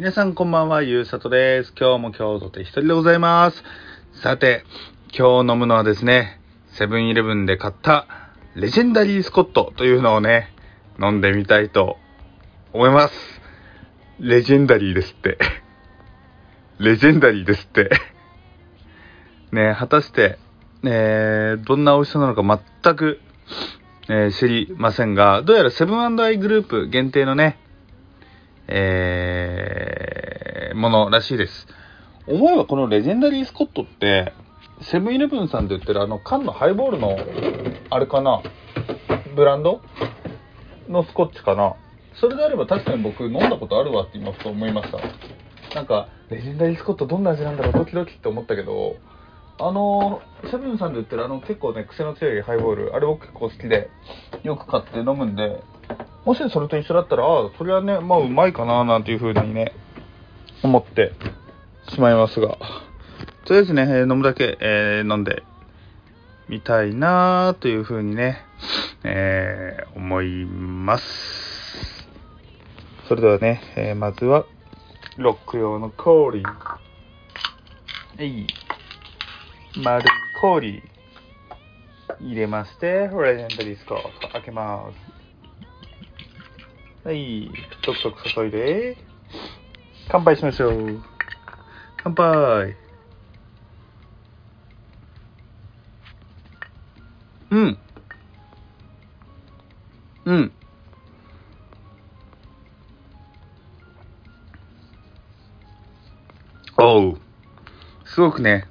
皆さんこんばんは、ゆうさとです。今日も今日とて一人でございます。さて、今日飲むのはですね、セブンイレブンで買ったレジェンダリースコットというのをね、飲んでみたいと思います。レジェンダリーですって。レジェンダリーですって。ね果たして、えー、どんな美味しさなのか全く、えー知りませんが、どうやらセブンアイグループ限定のね、えー、ものらしいです。思えばこのレジェンダリースコットって、セブンイレブンさんで売ってるあの缶のハイボールの、あれかな、ブランドのスコッチかな？それであれば確かに僕飲んだことあるわって今ふと思いました。なんか、レジェンダリースコットどんな味なんだろう？ドキドキって思ったけど、あの、セブンさんで売ってるあの結構ね、癖の強いハイボール、あれ僕結構好きで、よく買って飲むんで、もしそれと一緒だったら、ああ、それはね、まあうまいかななんていう風にね、思ってしまいますが、とりあえずね、飲むだけ、えー飲んでみたいなという風にね、えー思います。それではね、えーまずは、ロック用の氷。えい。丸氷。入れまして、レジェンダリースコー開けます。はい、トクトク注いで、乾杯しましょう。乾杯。うん。うん。おう。すごくね、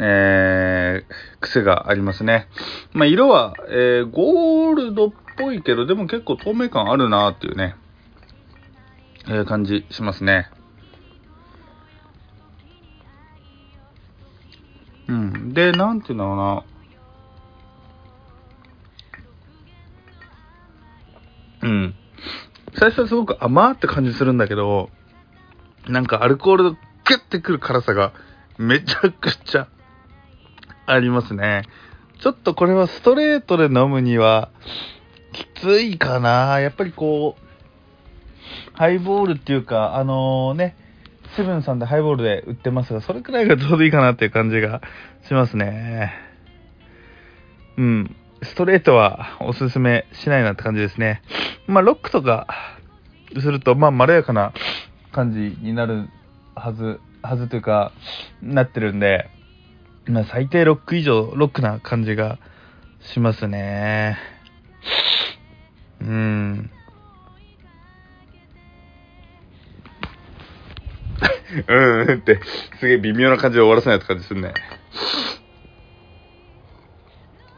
えー、癖がありますね。まあ、色は、えー、ゴールドっぽいけど、でも結構透明感あるなっていうね、えー感じしますね。で、なんていうんだろうな。うん。最初はすごく甘って感じするんだけど、なんかアルコールのキュッてくる辛さがめちゃくちゃありますね。ちょっとこれはストレートで飲むにはきついかな。やっぱりこう、ハイボールっていうか、あのね、セブンさんでハイボールで売ってますが、それくらいがちょうどいいかなっていう感じがしますね。うん。ストレートはおすすめしないなって感じですね。まあ、ロックとかすると、まあ、まろやかな感じになるはず、はずというか、なってるんで、まあ、最低ロック以上、ロックな感じがしますね。うん。うんうんって、すげえ微妙な感じで終わらせないって感じするね。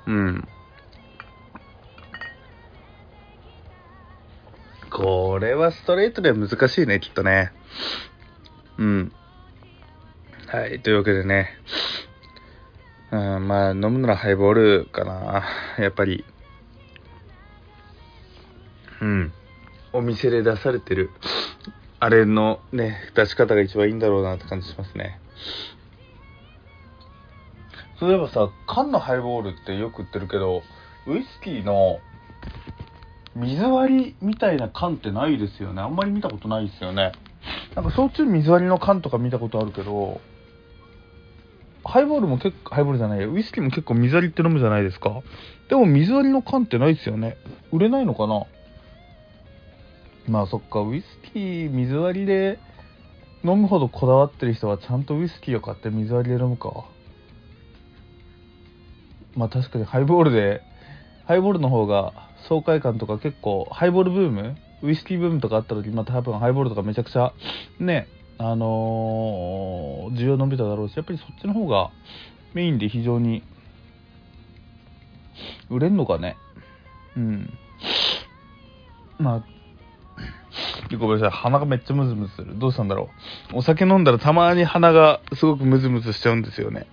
うん。これはストレートでは難しいね、きっとね。うん。はい、というわけでね。うん、まあ、飲むならハイボールかな。やっぱり。うん。お店で出されてる、あれのね、出し方が一番いいんだろうなって感じしますね。そういえばさ、缶のハイボールってよく売ってるけど、ウイスキーの水割りみたいな缶ってないですよね。あんまり見たことないですよね。なんか焼酎水割りの缶とか見たことあるけど、ハイボールも結構、ハイボールじゃない、ウイスキーも結構水割りって飲むじゃないですか。でも水割りの缶ってないですよね。売れないのかな？まあそっか、ウイスキー水割りで飲むほどこだわってる人はちゃんとウイスキーを買って水割りで飲むか。まあ確かにハイボールで、ハイボールの方が爽快感とか結構、ハイボールブーム？ウイスキーブームとかあった時、また多分ハイボールとかめちゃくちゃ、ね、あのー需要伸びただろうし、やっぱりそっちの方がメインで非常に売れんのかね。うん。まあ、ごめんなさい、鼻がめっちゃムズムズする。どうしたんだろう。お酒飲んだらたまに鼻がすごくムズムズしちゃうんですよね。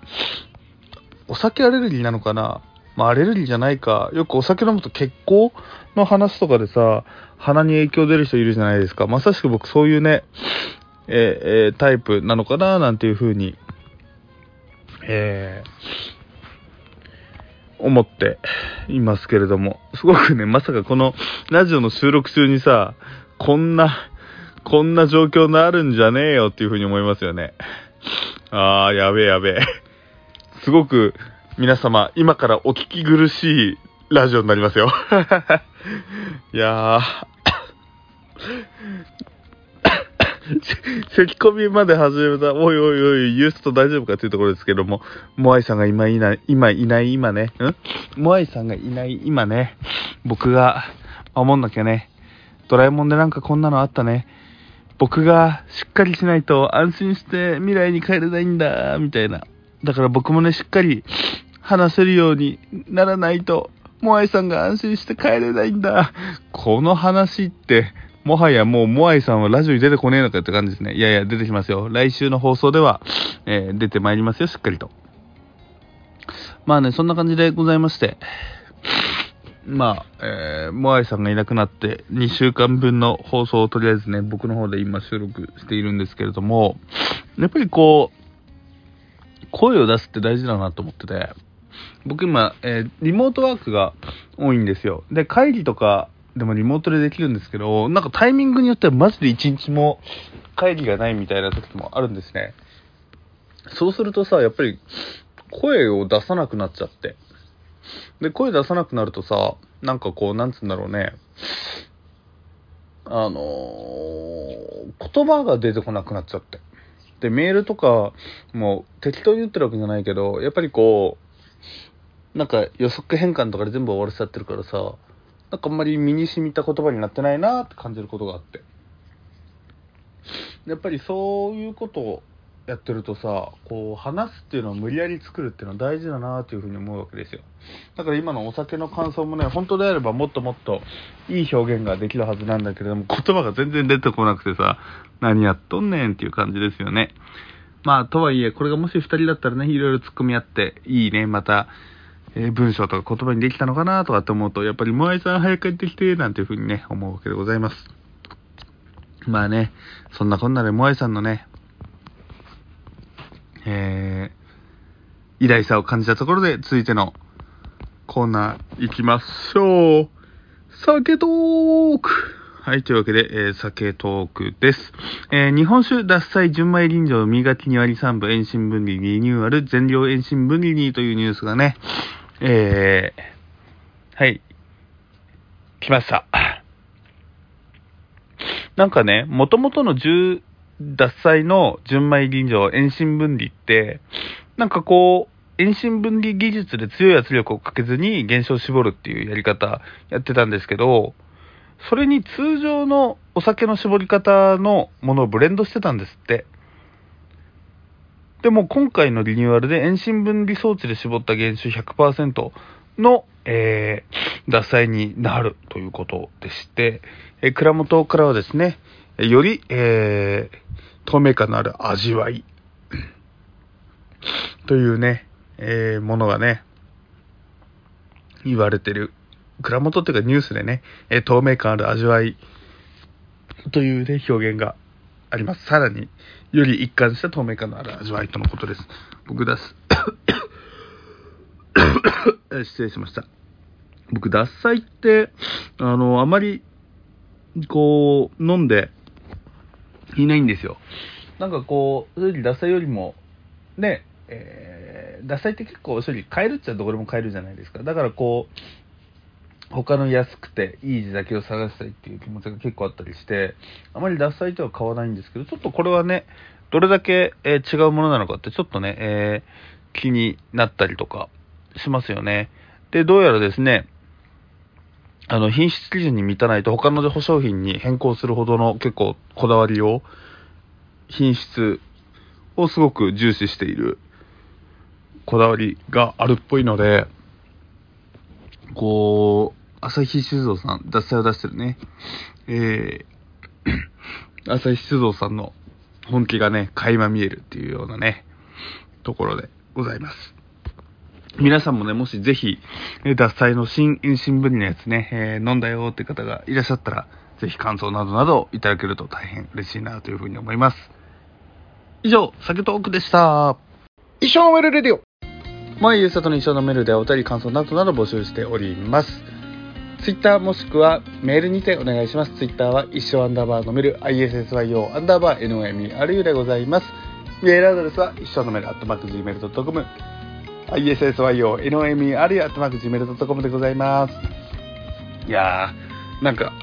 お酒アレルギーなのかなまあ、アレルギーじゃないか。よくお酒飲むと血行の話とかでさ、鼻に影響出る人いるじゃないですか。まさしく僕そういうね、えーえータイプなのかななんていうふうに、えー思っていますけれども、すごくね、まさかこのラジオの収録中にさ、こんな、こんな状況になるんじゃねえよっていうふうに思いますよね。あー、やべえやべえ。すごく皆様、今からお聞き苦しいラジオになりますよ。いやー。咳込みまで始めた、おいおいおい、ユースト大丈夫かっていうところですけども、モアイさんが今いない、今いない今ね、ん？モアイさんがいない今ね、僕が守んなきゃね、ドラえもんでなんかこんなのあったね、僕がしっかりしないと安心して未来に帰れないんだ、みたいな。だから僕もね、しっかり話せるようにならないと、モアイさんが安心して帰れないんだ。この話って、もはやもうモアイさんはラジオに出てこねえのかって感じですね。いやいや、出てきますよ。来週の放送では、えー、出てまいりますよ、しっかりと。まあね、そんな感じでございまして。まあ、えー、モアイさんがいなくなって2週間分の放送をとりあえずね、僕の方で今収録しているんですけれども、やっぱりこう、声を出すって大事だなと思ってて、僕今、えー、リモートワークが多いんですよ。で、会議とかでもリモートでできるんですけど、なんかタイミングによってはマジで一日も会議がないみたいな時もあるんですね。そうするとさ、やっぱり声を出さなくなっちゃって。で、声出さなくなるとさ、なんかこう、なんつうんだろうね。あのー、言葉が出てこなくなっちゃって。で、メールとかもう適当に言ってるわけじゃないけど、やっぱりこう、なんか予測変換とかで全部終わらせちゃってるからさ、なんかあんまり身に染みた言葉になってないなって感じることがあって。やっぱりそういうことをやってるとさ、こう話すっていうのを無理やり作るっていうのは大事だなっていうふうに思うわけですよ。だから今のお酒の感想もね、本当であればもっともっといい表現ができるはずなんだけれども、言葉が全然出てこなくてさ、何やっとんねんっていう感じですよね。まあ、とはいえ、これがもし2人だったらね、いろいろ突っ込み合って、いいね、また、えー、文章とか言葉にできたのかなとかって思うと、やっぱり、モアイさん早く帰ってきて、なんていうふうにね、思うわけでございます。まあね、そんなこんなでモアイさんのね、えー、偉大さを感じたところで、続いてのコーナー行きましょう。酒トークはい、というわけで、えー、酒トークです。えー、日本酒脱菜純米臨場磨き2割3分遠心分離リニューアル全量遠心分離にというニュースがね、えー、はい、来ました。なんかね、元々の10脱菜の純米臨場遠心分離って、なんかこう、遠心分離技術で強い圧力をかけずに原酒を絞るっていうやり方やってたんですけど、それに通常のお酒の絞り方のものをブレンドしてたんですって。でも今回のリニューアルで遠心分離装置で絞った原酒100%の、えー、脱菜になるということでして、えー、蔵元からはですね、より、えー、透明感のある味わいというね、えー、ものがね、言われてる。蔵元っていうかニュースでね、えー、透明感ある味わいというね、表現があります。さらに、より一貫した透明感のある味わいとのことです。僕出す。失礼しました。僕、脱菜って、あの、あまり、こう、飲んでいないんですよ。なんかこう、正直、脱菜よりも、ね、えー、脱菜って結構、正直、買えるっちゃどこでも買えるじゃないですか。だからこう、他の安くていい地酒を探したいっていう気持ちが結構あったりして、あまり脱菜とは買わないんですけど、ちょっとこれはね、どれだけ、えー、違うものなのかってちょっとね、えー、気になったりとかしますよね。で、どうやらですね、あの、品質基準に満たないと他の保証品に変更するほどの結構こだわりを、品質をすごく重視しているこだわりがあるっぽいので、こう、朝日酒造さん、脱菜を出してるね、えー、朝日酒造さんの本気がね、垣間見えるっていうようなね、ところでございます。皆さんもね、もしぜひ、え脱菜の新遠心分離のやつね、えー、飲んだよって方がいらっしゃったら、ぜひ感想などなどいただけると大変嬉しいなというふうに思います。以上、酒トークでした。一生飲めるレディオ毎夕里の一生飲めるでお便り感想などなど募集しております。ツイッターもしくはメールにてお願いします。ツイッターは一生アンダーバーのメル ISSYO アンダーバー NOMERU でございます。メールアドレスは一生のメルアットマーク Gmail.com ISSYO NOMERU アットマーク Gmail.com でございます。いやー、なんか、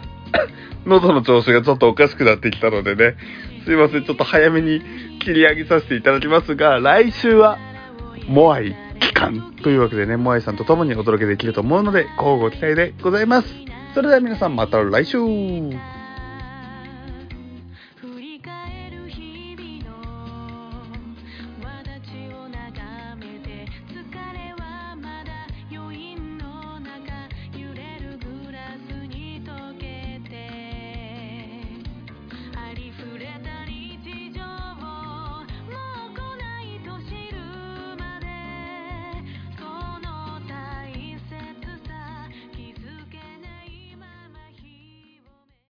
喉の調子がちょっとおかしくなってきたのでね、すいません、ちょっと早めに切り上げさせていただきますが、来週は、モアイ期間というわけでね、モアイさんと共にお届けできると思うので、交互期待でございます。それでは皆さんまた来週